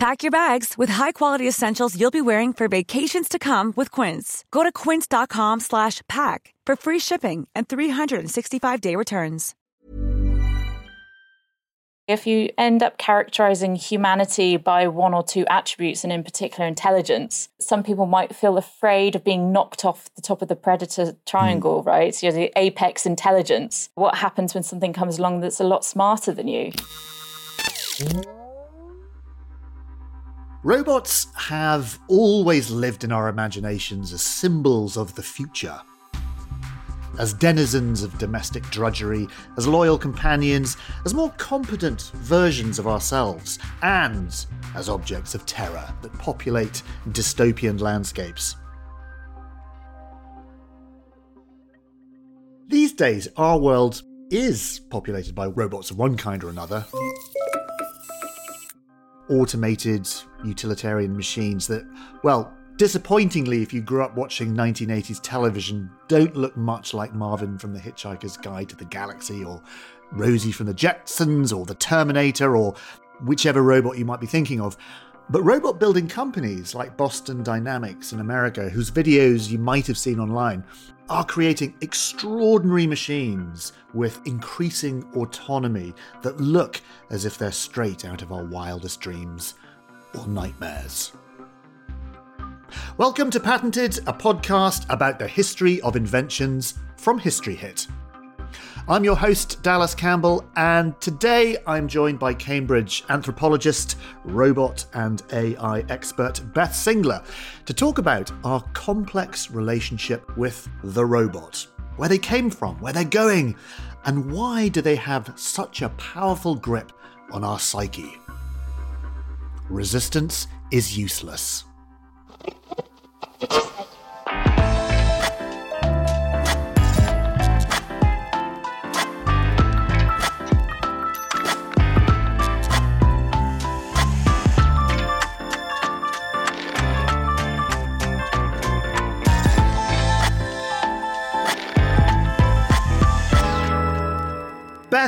Pack your bags with high-quality essentials you'll be wearing for vacations to come with Quince. Go to quince.com slash pack for free shipping and 365-day returns. If you end up characterizing humanity by one or two attributes, and in particular intelligence, some people might feel afraid of being knocked off the top of the predator triangle, hmm. right? So you're the apex intelligence. What happens when something comes along that's a lot smarter than you? Robots have always lived in our imaginations as symbols of the future. As denizens of domestic drudgery, as loyal companions, as more competent versions of ourselves, and as objects of terror that populate dystopian landscapes. These days, our world is populated by robots of one kind or another automated utilitarian machines that, well, disappointingly, if you grew up watching 1980s television, don't look much like Marvin from The Hitchhiker's Guide to the Galaxy or Rosie from the Jetsons or the Terminator or whichever robot you might be thinking of. But robot building companies like Boston Dynamics in America, whose videos you might have seen online, are creating extraordinary machines with increasing autonomy that look as if they're straight out of our wildest dreams or nightmares. Welcome to Patented, a podcast about the history of inventions from History Hit. I'm your host, Dallas Campbell, and today I'm joined by Cambridge anthropologist, robot, and AI expert Beth Singler to talk about our complex relationship with the robot, where they came from, where they're going, and why do they have such a powerful grip on our psyche. Resistance is useless.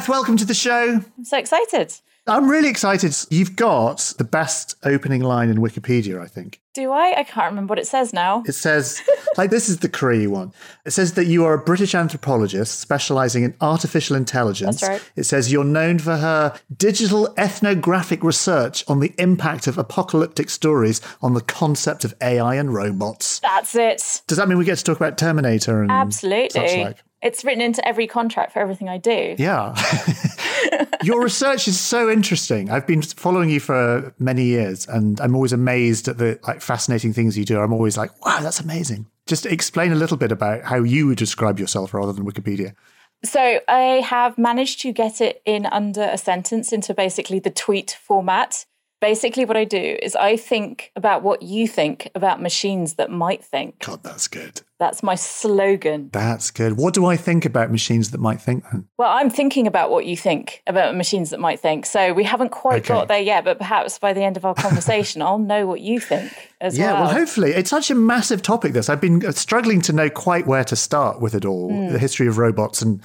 Beth, welcome to the show. I'm so excited. I'm really excited. You've got the best opening line in Wikipedia, I think. Do I? I can't remember what it says now. It says, like, this is the Cree one. It says that you are a British anthropologist specializing in artificial intelligence. That's right. It says you're known for her digital ethnographic research on the impact of apocalyptic stories on the concept of AI and robots. That's it. Does that mean we get to talk about Terminator and Absolutely. such like? It's written into every contract for everything I do. Yeah. Your research is so interesting. I've been following you for many years and I'm always amazed at the like fascinating things you do. I'm always like, wow, that's amazing. Just explain a little bit about how you would describe yourself rather than Wikipedia. So I have managed to get it in under a sentence into basically the tweet format. Basically, what I do is I think about what you think about machines that might think. God, that's good. That's my slogan. That's good. What do I think about machines that might think then? Well, I'm thinking about what you think about machines that might think. So we haven't quite Okay. got there yet, but perhaps by the end of our conversation, I'll know what you think as Yeah, well. Yeah, well, hopefully. It's such a massive topic, this. I've been struggling to know quite where to start with it all Hmm. the history of robots. And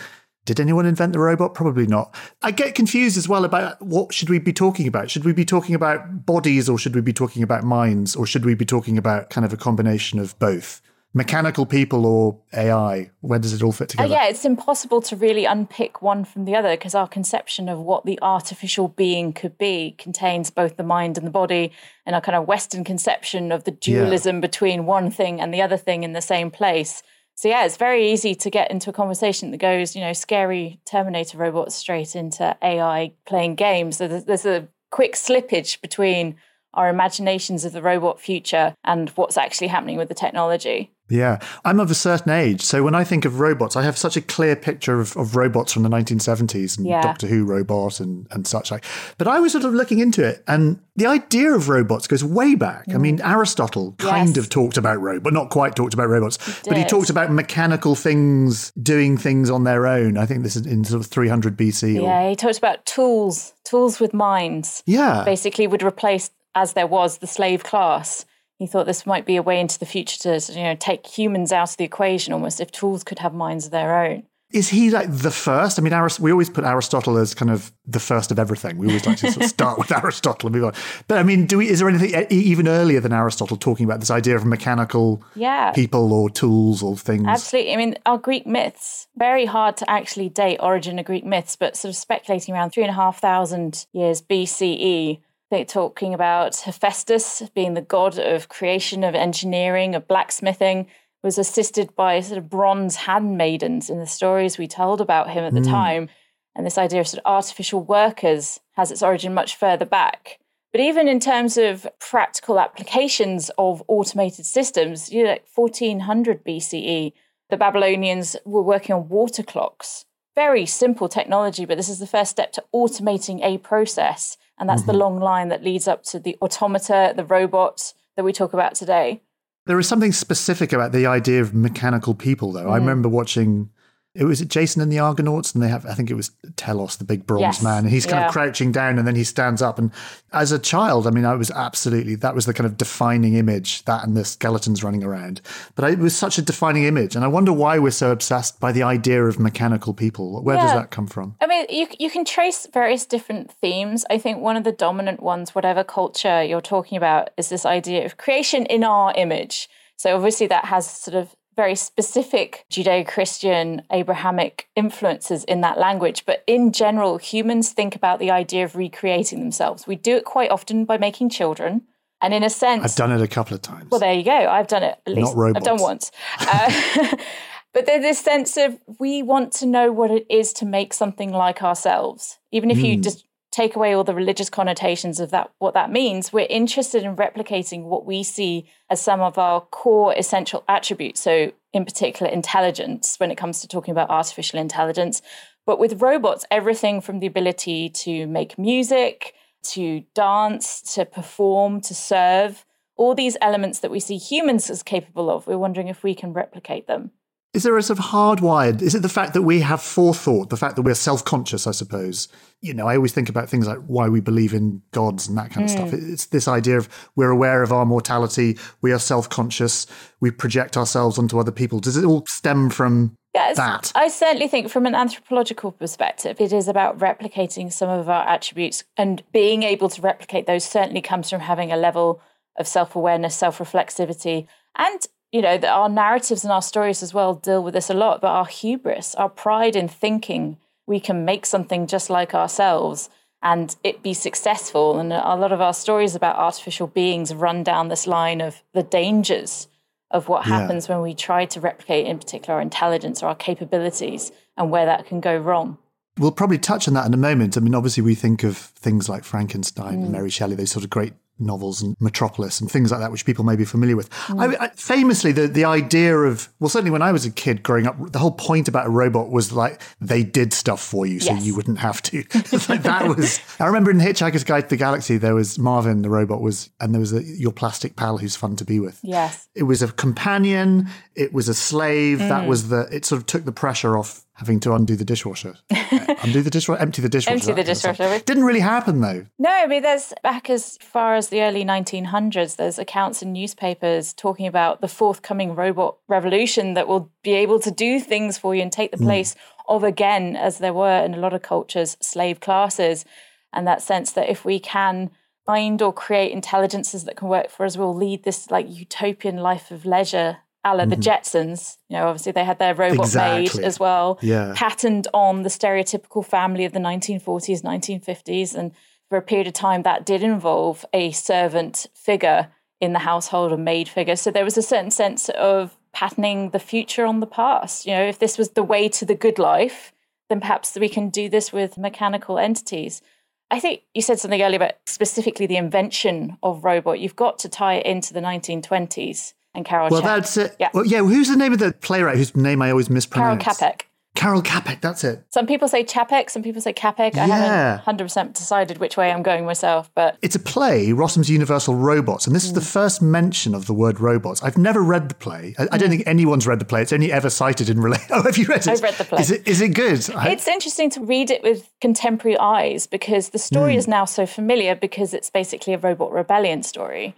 did anyone invent the robot? Probably not. I get confused as well about what should we be talking about? Should we be talking about bodies or should we be talking about minds or should we be talking about kind of a combination of both? Mechanical people or AI? Where does it all fit Uh, together? yeah, it's impossible to really unpick one from the other because our conception of what the artificial being could be contains both the mind and the body, and our kind of Western conception of the dualism between one thing and the other thing in the same place. So, yeah, it's very easy to get into a conversation that goes, you know, scary Terminator robots straight into AI playing games. So, there's, there's a quick slippage between our imaginations of the robot future and what's actually happening with the technology. Yeah, I'm of a certain age. So when I think of robots, I have such a clear picture of, of robots from the 1970s and Yeah. Doctor Who robot and, and such like. But I was sort of looking into it, and the idea of robots goes way back. I mean, Aristotle kind Mm. Yes. of talked about robots, but not quite talked about robots, but he talked about mechanical things doing things on their own. I think this is in sort of 300 BC. Or, Yeah, he talked about tools, tools with minds. yeah. Basically, would replace, as there was, the slave class. He thought this might be a way into the future to, you know, take humans out of the equation almost if tools could have minds of their own. Is he like the first? I mean, Aris- we always put Aristotle as kind of the first of everything. We always like to sort of start with Aristotle and move on. But I mean, do we? Is there anything even earlier than Aristotle talking about this idea of mechanical Yeah. people or tools or things? Absolutely. I mean, our Greek myths, very hard to actually date origin of Greek myths, but sort of speculating around three and a half thousand years BCE. They're talking about Hephaestus being the god of creation, of engineering, of blacksmithing, was assisted by sort of bronze handmaidens in the stories we told about him at the hmm. time. And this idea of sort of artificial workers has its origin much further back. But even in terms of practical applications of automated systems, you know, like 1400 BCE, the Babylonians were working on water clocks. Very simple technology, but this is the first step to automating a process. And that's the long line that leads up to the automata, the robots that we talk about today. There is something specific about the idea of mechanical people, though. Mm. I remember watching. It was it Jason and the Argonauts, and they have. I think it was Telos, the big bronze Yes. man, and he's kind Yeah. of crouching down, and then he stands up. And as a child, I mean, I was absolutely that was the kind of defining image that and the skeletons running around. But I, it was such a defining image, and I wonder why we're so obsessed by the idea of mechanical people. Where does that come from? I mean, you you can trace various different themes. I think one of the dominant ones, whatever culture you're talking about, is this idea of creation in our image. So obviously that has sort of very specific Judeo-Christian Abrahamic influences in that language, but in general, humans think about the idea of recreating themselves. We do it quite often by making children, and in a sense, I've done it a couple of times. well, there you go. I've done it at least. Not I've done once. Uh, but there's this sense of we want to know what it is to make something like ourselves. Even if Hmm. you just take away all the religious connotations of that, what that means, we're interested in replicating what we see as some of our core essential attributes. So, in particular, intelligence when it comes to talking about artificial intelligence. But with robots, everything from the ability to make music, to dance, to perform, to serve, all these elements that we see humans as capable of, we're wondering if we can replicate them. Is there a sort of hardwired? Is it the fact that we have forethought, the fact that we're self conscious, I suppose? You know, I always think about things like why we believe in gods and that kind of stuff. Hmm. It's this idea of we're aware of our mortality, we are self conscious, we project ourselves onto other people. Does it all stem from Yes, that? I certainly think from an anthropological perspective, it is about replicating some of our attributes and being able to replicate those certainly comes from having a level of self awareness, self reflexivity, and you know, that our narratives and our stories as well deal with this a lot, but our hubris, our pride in thinking we can make something just like ourselves and it be successful. And a lot of our stories about artificial beings run down this line of the dangers of what Yeah. happens when we try to replicate, in particular, our intelligence or our capabilities and where that can go wrong. We'll probably touch on that in a moment. I mean, obviously, we think of things like Frankenstein Mm. and Mary Shelley, those sort of great novels and Metropolis and things like that, which people may be familiar with. Mm. I, I, famously, the, the idea of, well, certainly when I was a kid growing up, the whole point about a robot was like they did stuff for you so Yes. you wouldn't have to. Like that was, I remember in Hitchhiker's Guide to the Galaxy, there was Marvin, the robot was, and there was a, your plastic pal who's fun to be with. Yes. It was a companion. It was a slave. Mm. That was the. It sort of took the pressure off having to undo the dishwasher, undo the dishwasher, empty the dishwasher. Empty the dishwasher. Didn't really happen though. No, I mean, there's back as far as the early 1900s, there's accounts in newspapers talking about the forthcoming robot revolution that will be able to do things for you and take the hmm. place of, again, as there were in a lot of cultures, slave classes. And that sense that if we can find or create intelligences that can work for us, we'll lead this like utopian life of leisure. A la the mm-hmm. Jetsons, you know, obviously they had their robot Exactly. maid as well Yeah. patterned on the stereotypical family of the 1940s, 1950s. And for a period of time, that did involve a servant figure in the household, a maid figure. So there was a certain sense of patterning the future on the past. You know, if this was the way to the good life, then perhaps we can do this with mechanical entities. I think you said something earlier about specifically the invention of robot. You've got to tie it into the 1920s. And Karel Well, that's it. Yeah. Well, yeah. Who's the name of the playwright whose name I always Karel Carol Čapek. Carol Capek. That's it. Some people say Chapek, some people say Capek. I Yeah. haven't 100% decided which way I'm going myself, but It's a play, Rossum's Universal Robots, and this is the Mm. first mention of the word robots. I've never read the play. I, I don't think anyone's read the play. It's only ever cited in relation. Oh, have you read it? Mm. I've read the play. Is it, is it good? I- it's interesting to read it with contemporary eyes because the story Hmm. is now so familiar because it's basically a robot rebellion story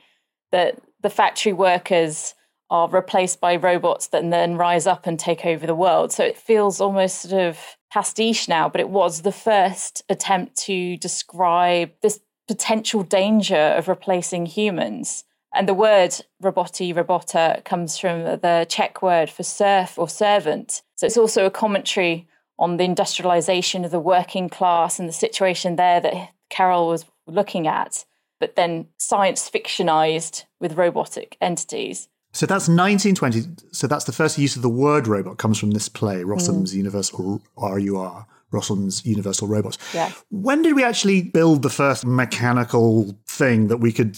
that the factory workers are replaced by robots that then rise up and take over the world. So it feels almost sort of pastiche now, but it was the first attempt to describe this potential danger of replacing humans. And the word roboti, robota comes from the Czech word for serf or servant. So it's also a commentary on the industrialization of the working class and the situation there that Carol was looking at, but then science fictionized with robotic entities. so that's 1920. So that's the first use of the word robot comes from this play, Rossum's mm. Universal RUR. Rossum's Universal Robots. Yeah. When did we actually build the first mechanical thing that we could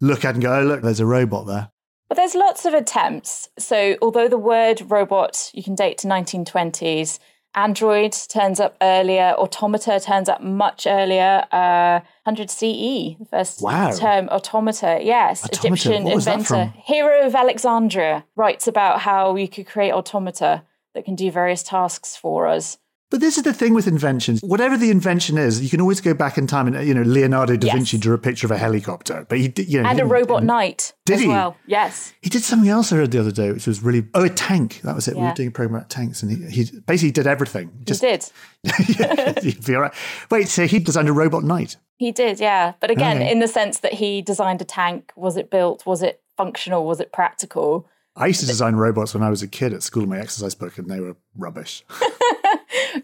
look at and go, oh, look, there's a robot there? But there's lots of attempts. So, although the word robot you can date to 1920s, Android turns up earlier, automata turns up much earlier. Uh, 100 CE, first Wow. term, automata. Yes, Automata, Egyptian inventor. Hero of Alexandria, writes about how you could create automata that can do various tasks for us. But this is the thing with inventions. Whatever the invention is, you can always go back in time and, you know, Leonardo da Yes. Vinci drew a picture of a helicopter, but he did, you know, And a robot knight Did as he? well. Yes. He did something else I read the other day, which was really oh a tank. That was it. We were doing a program about tanks, and he, he basically did everything. Just he did. yeah, you'd be all right. Wait, so he designed a robot knight? He did, yeah. But again, Okay. in the sense that he designed a tank, was it built? Was it functional? Was it practical? I used to design robots when I was a kid at school in my exercise book, and they were rubbish.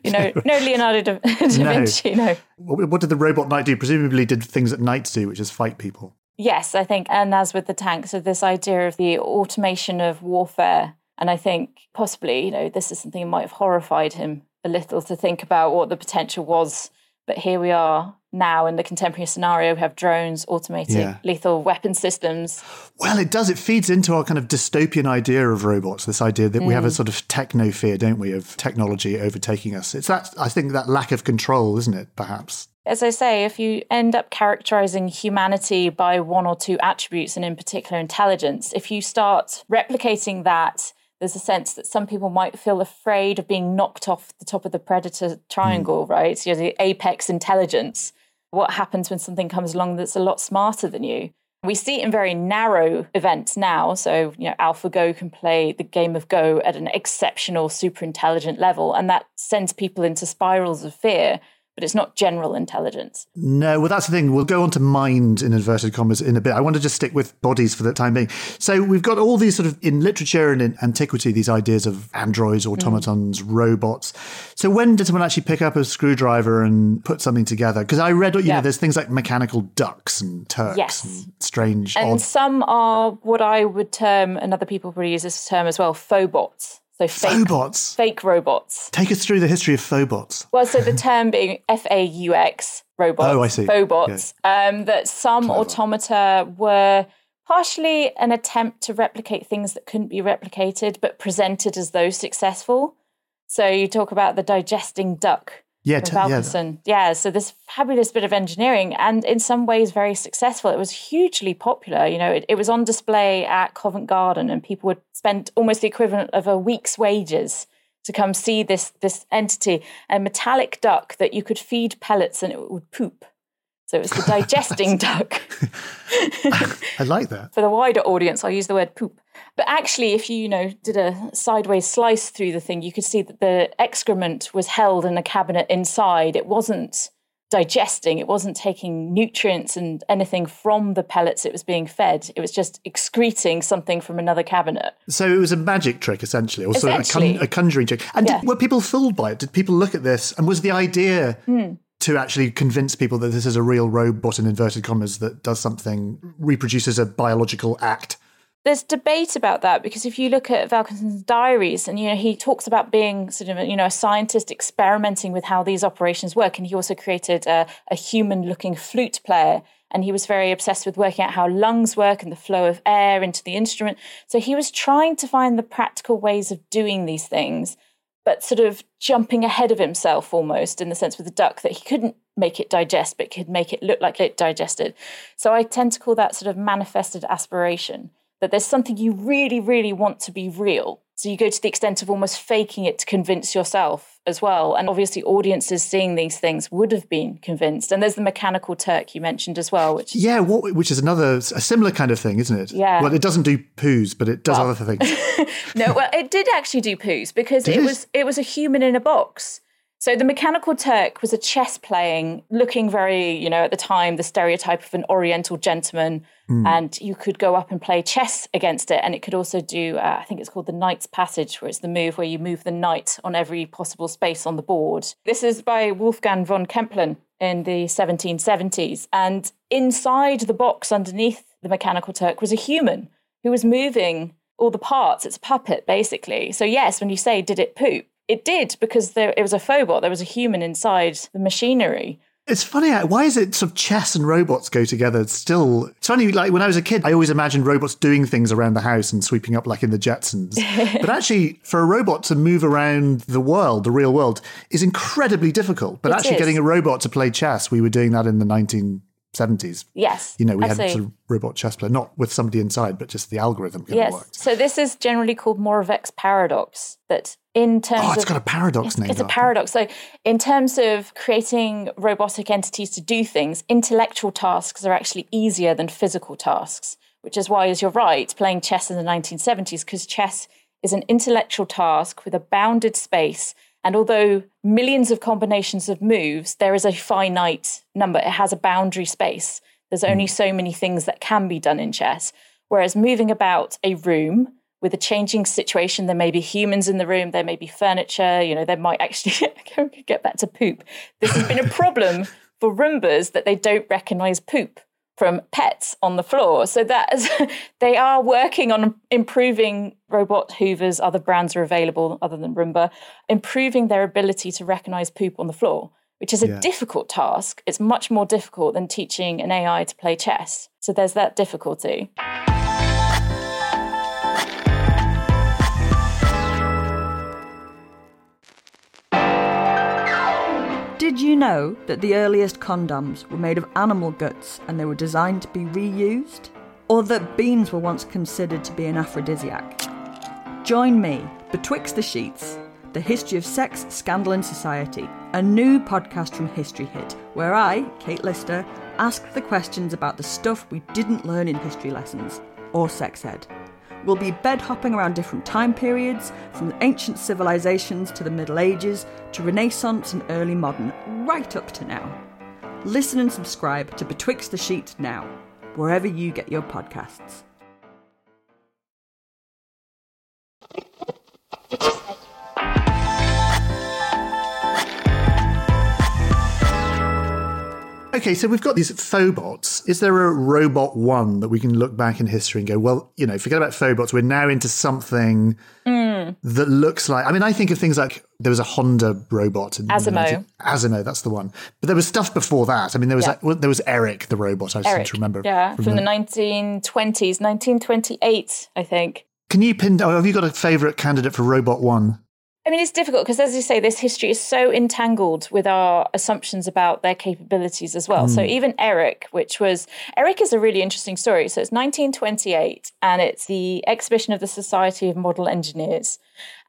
You know, no Leonardo da, da No. Vinci, no. what, what did the robot knight do? Presumably, did things that knights do, which is fight people. Yes, I think, and as with the tanks, so this idea of the automation of warfare, and I think possibly, you know, this is something that might have horrified him a little to think about what the potential was. But here we are now in the contemporary scenario, we have drones, automated Yeah. lethal weapon systems. Well, it does. It feeds into our kind of dystopian idea of robots. This idea that we have a Mm. sort of techno fear, don't we, of technology overtaking us? It's that I think that lack of control, isn't it? Perhaps. as I say, if you end up characterizing humanity by one or two attributes, and in particular intelligence, if you start replicating that, there's a sense that some people might feel afraid of being knocked off the top of the predator triangle, hmm. right? So you're the apex intelligence. What happens when something comes along that's a lot smarter than you? We see it in very narrow events now. So, you know, AlphaGo can play the game of Go at an exceptional, super intelligent level, and that sends people into spirals of fear but it's not general intelligence. No, well, that's the thing. We'll go on to mind in inverted commas in a bit. I want to just stick with bodies for the time being. So we've got all these sort of in literature and in antiquity, these ideas of androids, mm. automatons, robots. So when did someone actually pick up a screwdriver and put something together? Because I read, you know, there's things like mechanical ducks and Turks Yes. and strange, And odd some are what I would term, and other people probably use this term as well, fauxbots. So fake, fauxbots. fake robots. Take us through the history of fauxbots. Well, so the term being F A U X, robots, Oh, I see. fauxbots, um, that some Clever. automata were partially an attempt to replicate things that couldn't be replicated, but presented as though successful. So you talk about the digesting duck Yeah, t- yeah. Yeah, so this fabulous bit of engineering and in some ways very successful. It was hugely popular. You know, it, it was on display at Covent Garden and people would spend almost the equivalent of a week's wages to come see this this entity, a metallic duck that you could feed pellets and it would poop. So it was the digesting duck. I like that. For the wider audience, I'll use the word poop. But actually, if you, you know, did a sideways slice through the thing, you could see that the excrement was held in a cabinet inside. It wasn't digesting, it wasn't taking nutrients and anything from the pellets it was being fed. It was just excreting something from another cabinet. So it was a magic trick, essentially, or sort of a, con- a conjuring trick. And Yeah. did, were people fooled by it? Did people look at this? And was the idea Hmm. to actually convince people that this is a real robot in inverted commas that does something, reproduces a biological act? There's debate about that because if you look at Vaucanson's diaries and you know he talks about being sort of you know a scientist experimenting with how these operations work and he also created a, a human looking flute player and he was very obsessed with working out how lungs work and the flow of air into the instrument. So he was trying to find the practical ways of doing these things but sort of jumping ahead of himself almost in the sense with the duck that he couldn't make it digest but could make it look like it digested. So i tend to call that sort of manifested aspiration that there's something you really, really want to be real. So you go to the extent of almost faking it to convince yourself as well. And obviously, audiences seeing these things would have been convinced. And there's the mechanical Turk you mentioned as well, which yeah, what, which is another a similar kind of thing, isn't it? Yeah. Well, it doesn't do poos, but it does well, other things. no, well, it did actually do poos because it, it was it was a human in a box. So the Mechanical Turk was a chess playing, looking very, you know, at the time, the stereotype of an Oriental gentleman. Mm. And you could go up and play chess against it. And it could also do, uh, I think it's called the Knight's Passage, where it's the move where you move the knight on every possible space on the board. This is by Wolfgang von Kempelen in the 1770s. And inside the box underneath the Mechanical Turk was a human who was moving all the parts. It's a puppet, basically. So, yes, when you say, did it poop? It did because there, it was a fauxbot. There was a human inside the machinery. It's funny. Why is it sort of chess and robots go together? still, it's funny. Like when I was a kid, I always imagined robots doing things around the house and sweeping up like in the Jetsons. but actually, for a robot to move around the world, the real world, is incredibly difficult. But it actually, is. getting a robot to play chess, we were doing that in the 19 70s. Yes. You know, we had sort of robot chess player, not with somebody inside, but just the algorithm yes. worked. So this is generally called Moravec's paradox, that in terms Oh, it's of, got a paradox it's, name. It's a paradox. So in terms of creating robotic entities to do things, intellectual tasks are actually easier than physical tasks, which is why, as you're right, playing chess in the 1970s, because chess is an intellectual task with a bounded space and although millions of combinations of moves, there is a finite number. It has a boundary space. There's only hmm. so many things that can be done in chess. Whereas moving about a room with a changing situation, there may be humans in the room, there may be furniture, you know, there might actually get back to poop. This has been a problem for Roombas that they don't recognize poop from pets on the floor. So that is, they are working on improving robot hoovers. Other brands are available other than Roomba, improving their ability to recognize poop on the floor, which is a yeah. difficult task. It's much more difficult than teaching an AI to play chess. So there's that difficulty. Did you know that the earliest condoms were made of animal guts and they were designed to be reused? Or that beans were once considered to be an aphrodisiac? Join me, Betwixt the Sheets, the history of sex, scandal, and society, a new podcast from History Hit, where I, Kate Lister, ask the questions about the stuff we didn't learn in history lessons or sex ed. We'll be bed hopping around different time periods, from ancient civilizations to the Middle Ages, to Renaissance and early modern, right up to now. Listen and subscribe to Betwixt the Sheet now, wherever you get your podcasts. Okay, so we've got these fauxbots. Is there a robot one that we can look back in history and go, well, you know, forget about fauxbots. We're now into something mm. that looks like. I mean, I think of things like there was a Honda robot. In Asimo. Asimo, that's the one. But there was stuff before that. I mean, there was yeah. well, there was Eric the robot. I seem to remember. Yeah, from, from the, the 1920s, 1928, I think. Can you pin? Oh, have you got a favourite candidate for robot one? I mean, it's difficult because, as you say, this history is so entangled with our assumptions about their capabilities as well. Mm. So, even Eric, which was Eric, is a really interesting story. So, it's 1928, and it's the exhibition of the Society of Model Engineers.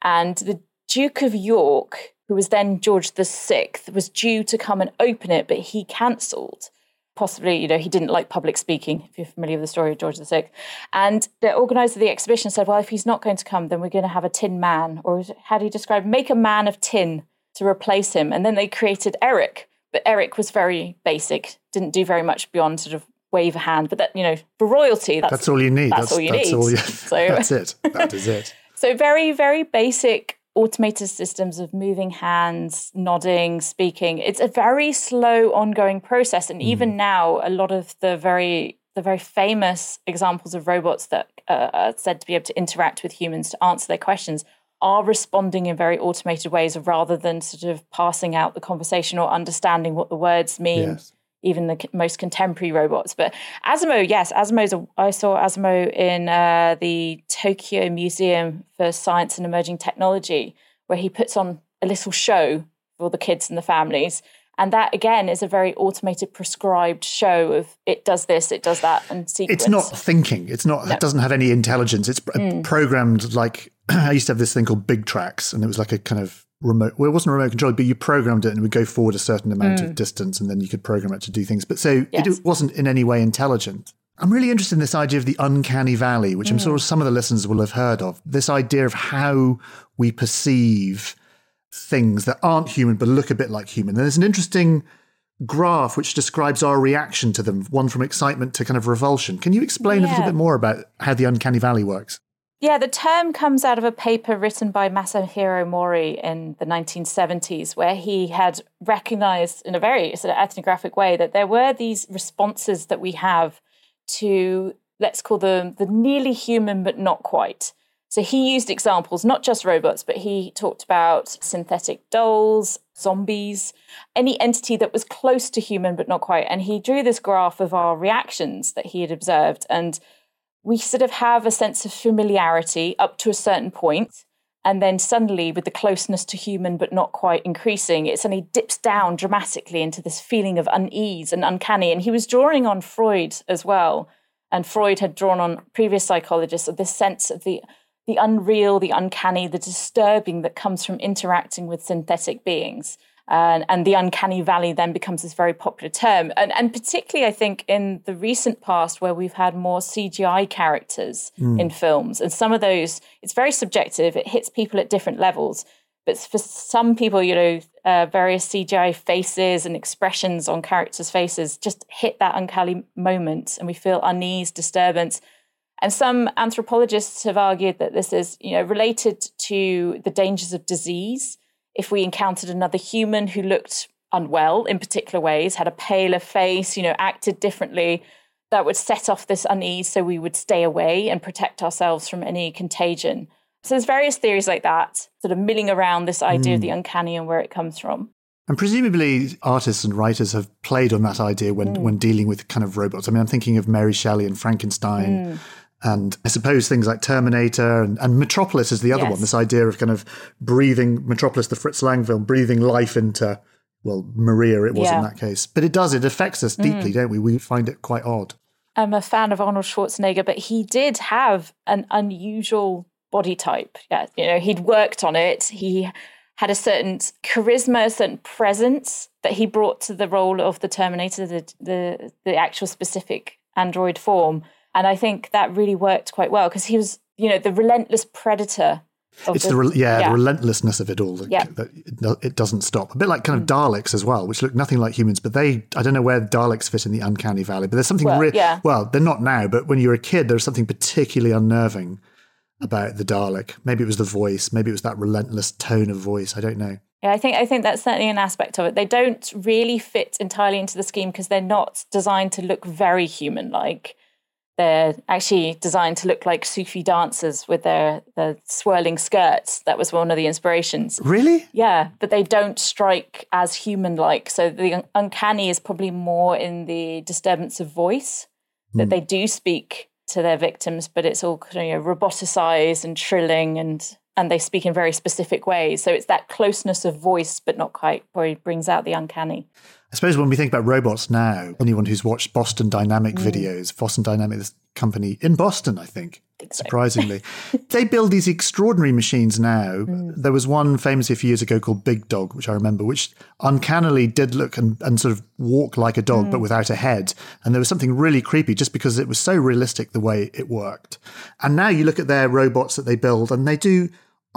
And the Duke of York, who was then George VI, was due to come and open it, but he cancelled possibly, you know, he didn't like public speaking, if you're familiar with the story of George VI. And the organizer of the exhibition said, well, if he's not going to come, then we're going to have a tin man, or how do you describe, make a man of tin to replace him. And then they created Eric, but Eric was very basic, didn't do very much beyond sort of wave a hand. But that, you know, for royalty, that's, that's all you need. That's, that's all you that's need. All you, so, that's it. That is it. so very, very basic automated systems of moving hands, nodding, speaking. It's a very slow ongoing process. And mm. even now, a lot of the very the very famous examples of robots that uh, are said to be able to interact with humans to answer their questions are responding in very automated ways rather than sort of passing out the conversation or understanding what the words mean. Yes. Even the most contemporary robots, but Asimo, yes, Asimo's. A, I saw Asimo in uh, the Tokyo Museum for Science and Emerging Technology, where he puts on a little show for the kids and the families, and that again is a very automated, prescribed show of it does this, it does that, and sequence. It's not thinking. It's not. No. It doesn't have any intelligence. It's mm. programmed like I used to have this thing called Big Tracks, and it was like a kind of remote. Well, it wasn't remote control, but you programmed it and it would go forward a certain amount mm. of distance, and then you could program it to do things. But so yes. it wasn't in any way intelligent. I'm really interested in this idea of the uncanny valley, which mm. I'm sure some of the listeners will have heard of. This idea of how we perceive things that aren't human but look a bit like human. And there's an interesting graph which describes our reaction to them, one from excitement to kind of revulsion. Can you explain yeah. a little bit more about how the uncanny valley works? Yeah, the term comes out of a paper written by Masahiro Mori in the 1970s, where he had recognized in a very sort of ethnographic way that there were these responses that we have to, let's call them the nearly human but not quite. So he used examples, not just robots, but he talked about synthetic dolls, zombies, any entity that was close to human but not quite. And he drew this graph of our reactions that he had observed. And we sort of have a sense of familiarity up to a certain point, And then suddenly, with the closeness to human but not quite increasing, it suddenly dips down dramatically into this feeling of unease and uncanny. And he was drawing on Freud as well. And Freud had drawn on previous psychologists of this sense of the the unreal, the uncanny, the disturbing that comes from interacting with synthetic beings. And, and, the uncanny valley then becomes this very popular term. And, and, particularly, I think, in the recent past, where we've had more CGI characters mm. in films. And some of those, it's very subjective, it hits people at different levels. But for some people, you know, uh, various CGI faces and expressions on characters' faces just hit that uncanny moment, and we feel unease, disturbance. And some anthropologists have argued that this is, you know, related to the dangers of disease. If we encountered another human who looked unwell in particular ways, had a paler face, you know, acted differently, that would set off this unease so we would stay away and protect ourselves from any contagion. So there's various theories like that, sort of milling around this idea mm. of the hmm. uncanny and where it comes from. And presumably, artists and writers have played on that idea when, mm. when dealing with kind of robots. I mean, I'm thinking of Mary Shelley and Frankenstein, mm. And I suppose things like Terminator and, and Metropolis is the other yes. one. This idea of kind of breathing Metropolis, the Fritz Lang film, breathing life into well Maria. It was yeah. in that case, but it does. It affects us deeply, mm. don't we? We find it quite odd. I'm a fan of Arnold Schwarzenegger, but he did have an unusual body type. Yeah, you know, he'd worked on it. He had a certain charisma, a certain presence that he brought to the role of the Terminator, the the, the actual specific android form and I think that really worked quite well because he was, you know, the relentless predator. It's the, the re- yeah, yeah, the relentlessness of it all. Yeah. That it doesn't stop. A bit like kind of mm. Daleks as well, which look nothing like humans, but they I don't know where Daleks fit in the uncanny valley, but there's something well, re- yeah. well, they're not now, but when you're a kid, there's something particularly unnerving about the Dalek. Maybe it was the voice, maybe it was that relentless tone of voice. I don't know. Yeah, I think I think that's certainly an aspect of it. They don't really fit entirely into the scheme because they're not designed to look very human-like. They're actually designed to look like Sufi dancers with their, their swirling skirts. That was one of the inspirations. Really? Yeah, but they don't strike as human like. So the uncanny is probably more in the disturbance of voice, that mm. they do speak to their victims, but it's all you know, roboticized and trilling and and they speak in very specific ways. So it's that closeness of voice, but not quite, probably brings out the uncanny. I suppose when we think about robots now, anyone who's watched Boston Dynamic mm. videos, Boston Dynamic, this company in Boston, I think, think so. surprisingly, they build these extraordinary machines now. Mm. There was one famously a few years ago called Big Dog, which I remember, which uncannily did look and, and sort of walk like a dog, mm. but without a head. And there was something really creepy just because it was so realistic the way it worked. And now you look at their robots that they build and they do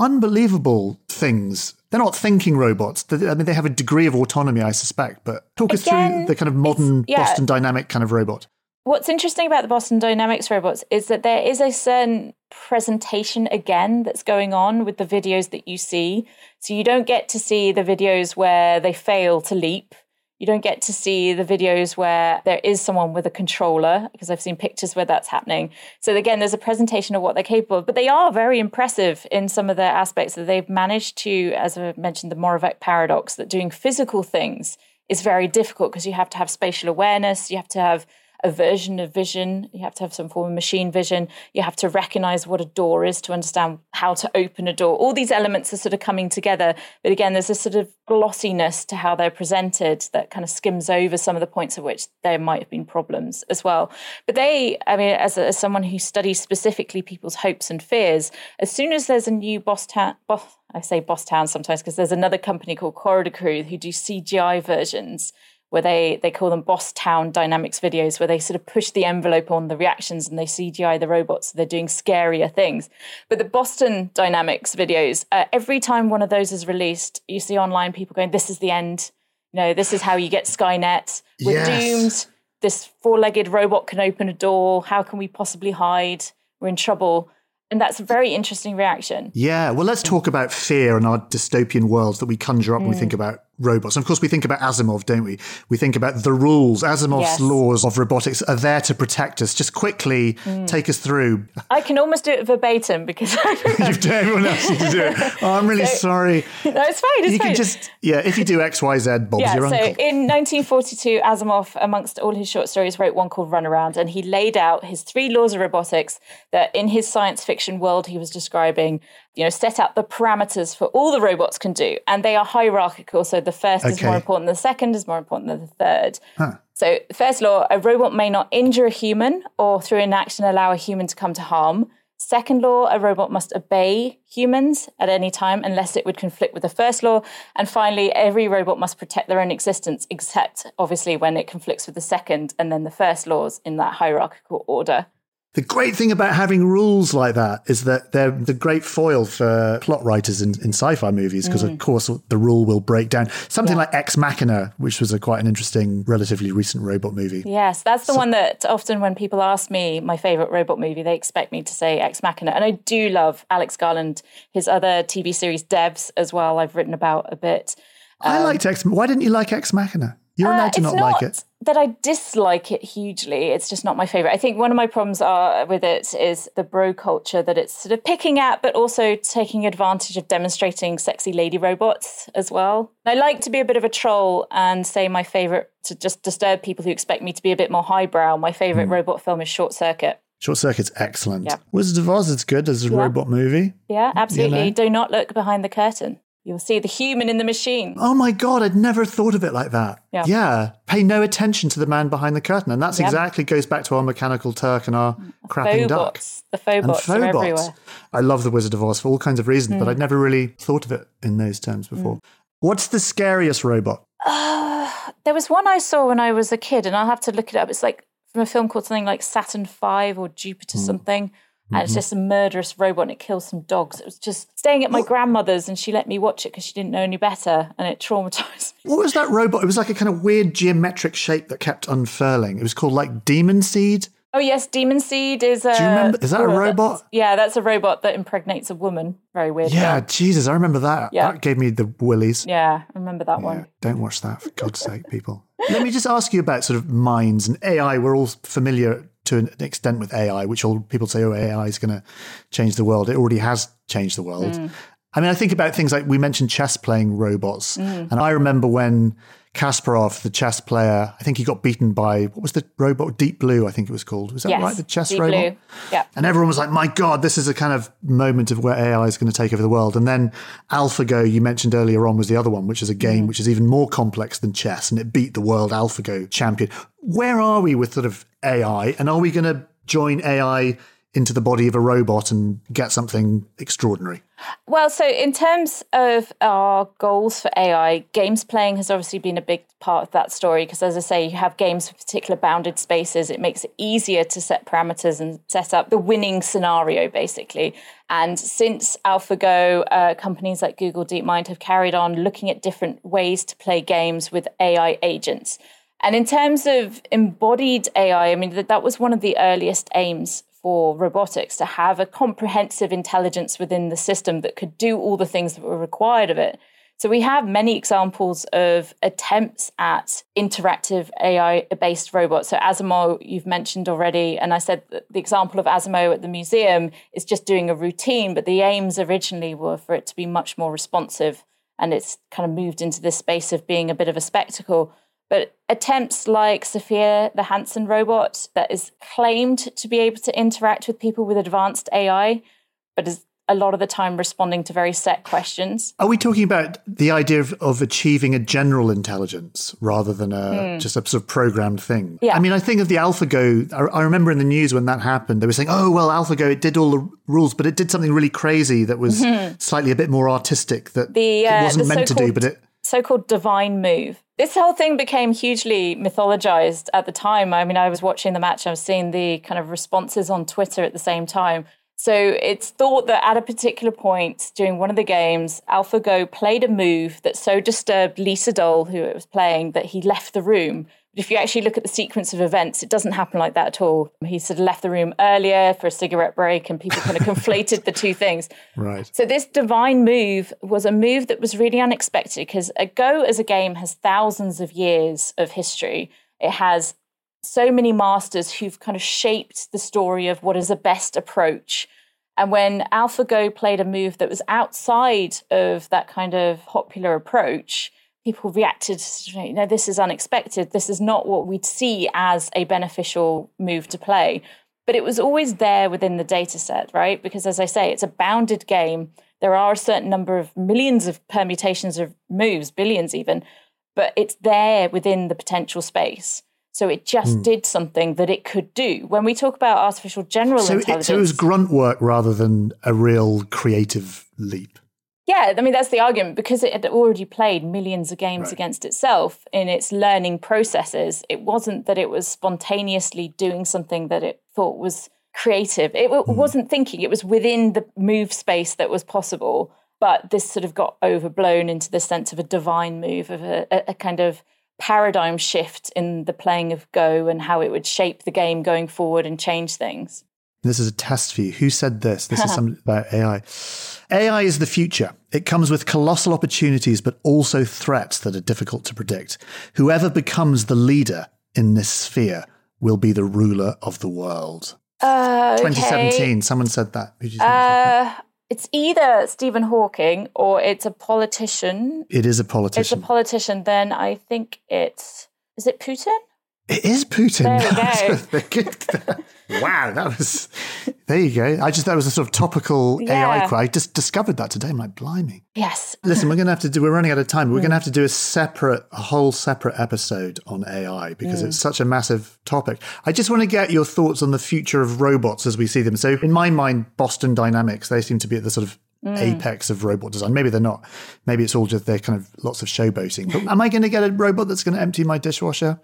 unbelievable things. They're not thinking robots. I mean, they have a degree of autonomy, I suspect. But talk us through the kind of modern yeah. Boston Dynamic kind of robot. What's interesting about the Boston Dynamics robots is that there is a certain presentation again that's going on with the videos that you see. So you don't get to see the videos where they fail to leap. You don't get to see the videos where there is someone with a controller, because I've seen pictures where that's happening. So, again, there's a presentation of what they're capable of, but they are very impressive in some of the aspects that they've managed to, as I mentioned, the Moravec paradox, that doing physical things is very difficult because you have to have spatial awareness, you have to have a version of vision. You have to have some form of machine vision. You have to recognize what a door is to understand how to open a door. All these elements are sort of coming together. But again, there's a sort of glossiness to how they're presented that kind of skims over some of the points at which there might have been problems as well. But they, I mean, as, a, as someone who studies specifically people's hopes and fears, as soon as there's a new boss town, boss, I say boss town sometimes because there's another company called Corridor Crew who do CGI versions where they they call them boss town dynamics videos where they sort of push the envelope on the reactions and they cgi the robots so they're doing scarier things but the boston dynamics videos uh, every time one of those is released you see online people going this is the end you know this is how you get skynet we're yes. doomed this four-legged robot can open a door how can we possibly hide we're in trouble and that's a very interesting reaction. Yeah. Well, let's talk about fear and our dystopian worlds that we conjure up mm. when we think about robots. And of course, we think about Asimov, don't we? We think about the rules. Asimov's yes. laws of robotics are there to protect us. Just quickly mm. take us through. I can almost do it verbatim because you've done everyone else to do it. Oh, I'm really so, sorry. No, it's fine. It's you fine. can just yeah. If you do X, Y, Z, Bob's yeah, your so uncle. So in 1942, Asimov, amongst all his short stories, wrote one called Runaround, and he laid out his three laws of robotics that in his science fiction world he was describing you know, set out the parameters for all the robots can do. And they are hierarchical. So the first okay. is more important than the second, is more important than the third. Huh. So, first law a robot may not injure a human or through inaction allow a human to come to harm. Second law, a robot must obey humans at any time unless it would conflict with the first law. And finally, every robot must protect their own existence, except obviously when it conflicts with the second and then the first laws in that hierarchical order. The great thing about having rules like that is that they're the great foil for plot writers in, in sci-fi movies because, mm. of course, the rule will break down. Something yeah. like Ex Machina, which was a quite an interesting, relatively recent robot movie. Yes, that's the so, one that often when people ask me my favorite robot movie, they expect me to say Ex Machina, and I do love Alex Garland, his other TV series Devs as well. I've written about a bit. Um, I liked Ex. Why didn't you like Ex Machina? You're allowed uh, to not, not, like it. That I dislike it hugely. It's just not my favorite. I think one of my problems are with it is the bro culture that it's sort of picking at, but also taking advantage of demonstrating sexy lady robots as well. I like to be a bit of a troll and say my favorite to just disturb people who expect me to be a bit more highbrow. My favorite mm. robot film is Short Circuit. Short Circuit's excellent. Yeah. Wizard of Oz, it's good as a yeah. robot movie. Yeah, absolutely. You know? Do not look behind the curtain. You'll see the human in the machine. Oh my God, I'd never thought of it like that. Yeah. yeah. Pay no attention to the man behind the curtain. And that's yep. exactly goes back to our mechanical Turk and our crapping duck. The Fauxbots are everywhere. I love The Wizard of Oz for all kinds of reasons, mm. but hmm. I'd never really thought of it in those terms before. Mm. What's the scariest robot? Uh, there was one I saw when I was a kid, and I'll have to look it up. It's like from a film called something like Saturn V or Jupiter mm. something and mm-hmm. it's just a murderous robot and it kills some dogs. It was just staying at my what? grandmother's and she let me watch it because she didn't know any better and it traumatized me. What was that robot? It was like a kind of weird geometric shape that kept unfurling. It was called like Demon Seed. Oh yes, Demon Seed is a. Do you remember? Is that a robot? yeah, that's a robot that impregnates a woman. Very weird. Yeah, Jesus, I remember that. Yeah. That gave me the willies. Yeah, I remember that yeah, one. Don't watch that, for God's sake, people. Let me just ask you about sort of minds and AI. We're all familiar to an extent with AI, which all people say, oh, AI is going to change the world. It already has changed the world. Mm. I mean, I think about things like we mentioned chess playing robots. Mm. And I remember when Kasparov, the chess player, I think he got beaten by what was the robot? Deep Blue, I think it was called. Was that yes, right? The chess Deep robot? Blue. Yeah. And everyone was like, my God, this is a kind of moment of where AI is going to take over the world. And then AlphaGo, you mentioned earlier on, was the other one, which is a game mm. which is even more complex than chess and it beat the world AlphaGo champion. Where are we with sort of AI? And are we going to join AI into the body of a robot and get something extraordinary? Well, so in terms of our goals for AI, games playing has obviously been a big part of that story because, as I say, you have games with particular bounded spaces. It makes it easier to set parameters and set up the winning scenario, basically. And since AlphaGo, uh, companies like Google DeepMind have carried on looking at different ways to play games with AI agents. And in terms of embodied AI, I mean, that, that was one of the earliest aims for robotics to have a comprehensive intelligence within the system that could do all the things that were required of it. So we have many examples of attempts at interactive AI based robots. So Asimo, you've mentioned already, and I said the example of Asimo at the museum is just doing a routine, but the aims originally were for it to be much more responsive. And it's kind of moved into this space of being a bit of a spectacle. But attempts like Sophia, the Hanson robot, that is claimed to be able to interact with people with advanced AI, but is a lot of the time responding to very set questions. Are we talking about the idea of, of achieving a general intelligence rather than a, mm. just a sort of programmed thing? Yeah. I mean, I think of the AlphaGo. I, I remember in the news when that happened, they were saying, oh, well, AlphaGo, it did all the rules, but it did something really crazy that was mm-hmm. slightly a bit more artistic that the, uh, it wasn't meant to do, but it. So called divine move. This whole thing became hugely mythologized at the time. I mean, I was watching the match, I was seeing the kind of responses on Twitter at the same time so it's thought that at a particular point during one of the games, AlphaGo played a move that so disturbed Lee Sedol, who it was playing, that he left the room. But if you actually look at the sequence of events, it doesn't happen like that at all. He sort of left the room earlier for a cigarette break, and people kind of conflated the two things. Right. So this divine move was a move that was really unexpected because a Go as a game has thousands of years of history. It has so many masters who've kind of shaped the story of what is the best approach. And when AlphaGo played a move that was outside of that kind of popular approach, people reacted, you know, this is unexpected. This is not what we'd see as a beneficial move to play. But it was always there within the data set, right? Because as I say, it's a bounded game. There are a certain number of millions of permutations of moves, billions even, but it's there within the potential space. So it just mm. did something that it could do. When we talk about artificial general so intelligence. It, so it was grunt work rather than a real creative leap. Yeah, I mean, that's the argument because it had already played millions of games right. against itself in its learning processes. It wasn't that it was spontaneously doing something that it thought was creative. It mm. wasn't thinking, it was within the move space that was possible. But this sort of got overblown into the sense of a divine move, of a, a kind of paradigm shift in the playing of Go and how it would shape the game going forward and change things. This is a test for you. Who said this? This is something about AI. AI is the future. It comes with colossal opportunities, but also threats that are difficult to predict. Whoever becomes the leader in this sphere will be the ruler of the world. Uh, okay. 2017. Someone said that. Who do you think uh, it's either Stephen Hawking or it's a politician. It is a politician. It's a politician. Then I think it's is it Putin? It is Putin. There we go. wow, that was. There you go. I just that was a sort of topical yeah. AI quote. I just discovered that today. I'm like, blimey. Yes. Listen, we're going to have to do. We're running out of time. We're mm. going to have to do a separate, a whole separate episode on AI because mm. it's such a massive topic. I just want to get your thoughts on the future of robots as we see them. So, in my mind, Boston Dynamics they seem to be at the sort of Mm. apex of robot design. Maybe they're not. Maybe it's all just they're kind of lots of showboating. But am I going to get a robot that's going to empty my dishwasher?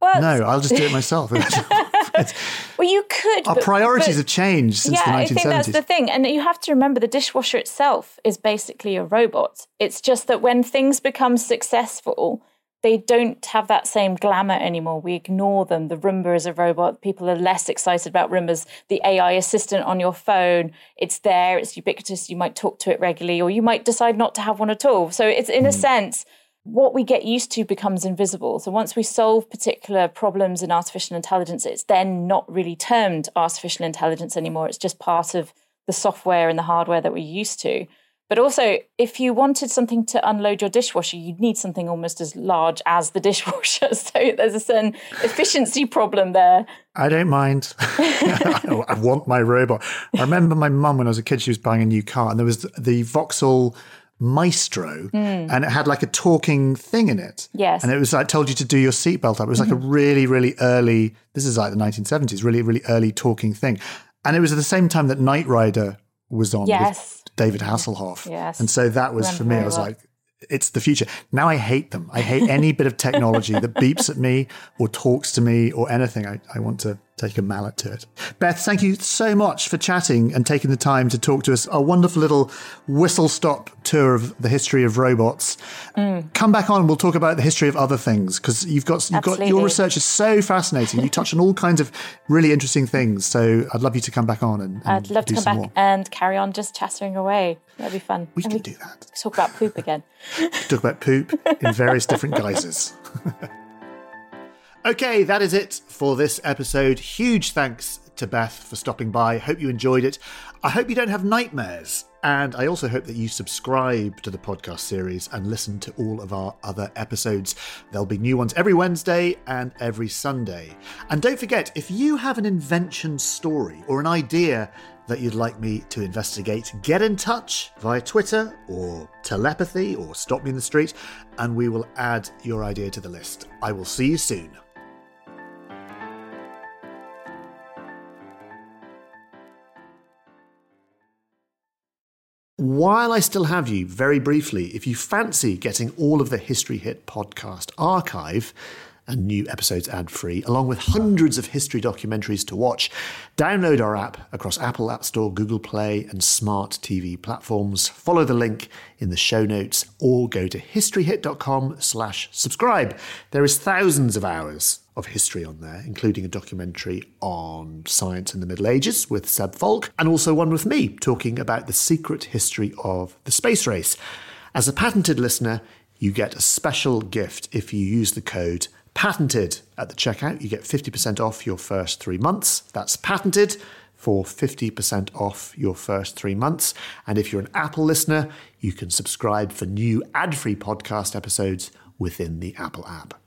Well, no, I'll just do it myself. well, you could. Our but, priorities but, have changed since yeah, the 1970s. I think that's the thing. And you have to remember the dishwasher itself is basically a robot. It's just that when things become successful, they don't have that same glamour anymore. We ignore them. The Roomba is a robot. People are less excited about Roombas. The AI assistant on your phone, it's there, it's ubiquitous. You might talk to it regularly, or you might decide not to have one at all. So it's in mm. a sense, what we get used to becomes invisible. So once we solve particular problems in artificial intelligence, it's then not really termed artificial intelligence anymore. It's just part of the software and the hardware that we're used to. But also, if you wanted something to unload your dishwasher, you'd need something almost as large as the dishwasher. So there's a certain efficiency problem there. I don't mind. I want my robot. I remember my mum when I was a kid, she was buying a new car, and there was the Vauxhall Maestro, mm. and it had like a talking thing in it. Yes. And it was like told you to do your seatbelt up. It was like mm-hmm. a really, really early. This is like the 1970s, really, really early talking thing. And it was at the same time that Knight Rider was on yes. with David Hasselhoff. Yes. And so that was for me. I was well. like, it's the future. Now I hate them. I hate any bit of technology that beeps at me or talks to me or anything. I, I want to take a mallet to it. Beth, thank you so much for chatting and taking the time to talk to us. A wonderful little whistle stop tour of the history of robots. Mm. Come back on, we'll talk about the history of other things because you've got you've Absolutely. got your research is so fascinating. You touch on all kinds of really interesting things. So I'd love you to come back on and, and I'd love to come back more. and carry on just chattering away. That'd be fun. We and can we do that. Talk about poop again. talk about poop in various different guises. Okay, that is it for this episode. Huge thanks to Beth for stopping by. Hope you enjoyed it. I hope you don't have nightmares. And I also hope that you subscribe to the podcast series and listen to all of our other episodes. There'll be new ones every Wednesday and every Sunday. And don't forget, if you have an invention story or an idea that you'd like me to investigate, get in touch via Twitter or telepathy or stop me in the street, and we will add your idea to the list. I will see you soon. While I still have you, very briefly, if you fancy getting all of the History Hit podcast archive, and new episodes ad free, along with hundreds of history documentaries to watch. Download our app across Apple App Store, Google Play, and smart TV platforms. Follow the link in the show notes or go to historyhit.com slash subscribe. There is thousands of hours of history on there, including a documentary on science in the Middle Ages with Seb Falk, and also one with me talking about the secret history of the space race. As a patented listener, you get a special gift if you use the code patented at the checkout. You get 50% off your first three months. That's patented for 50% off your first three months. And if you're an Apple listener, you can subscribe for new ad free podcast episodes within the Apple app.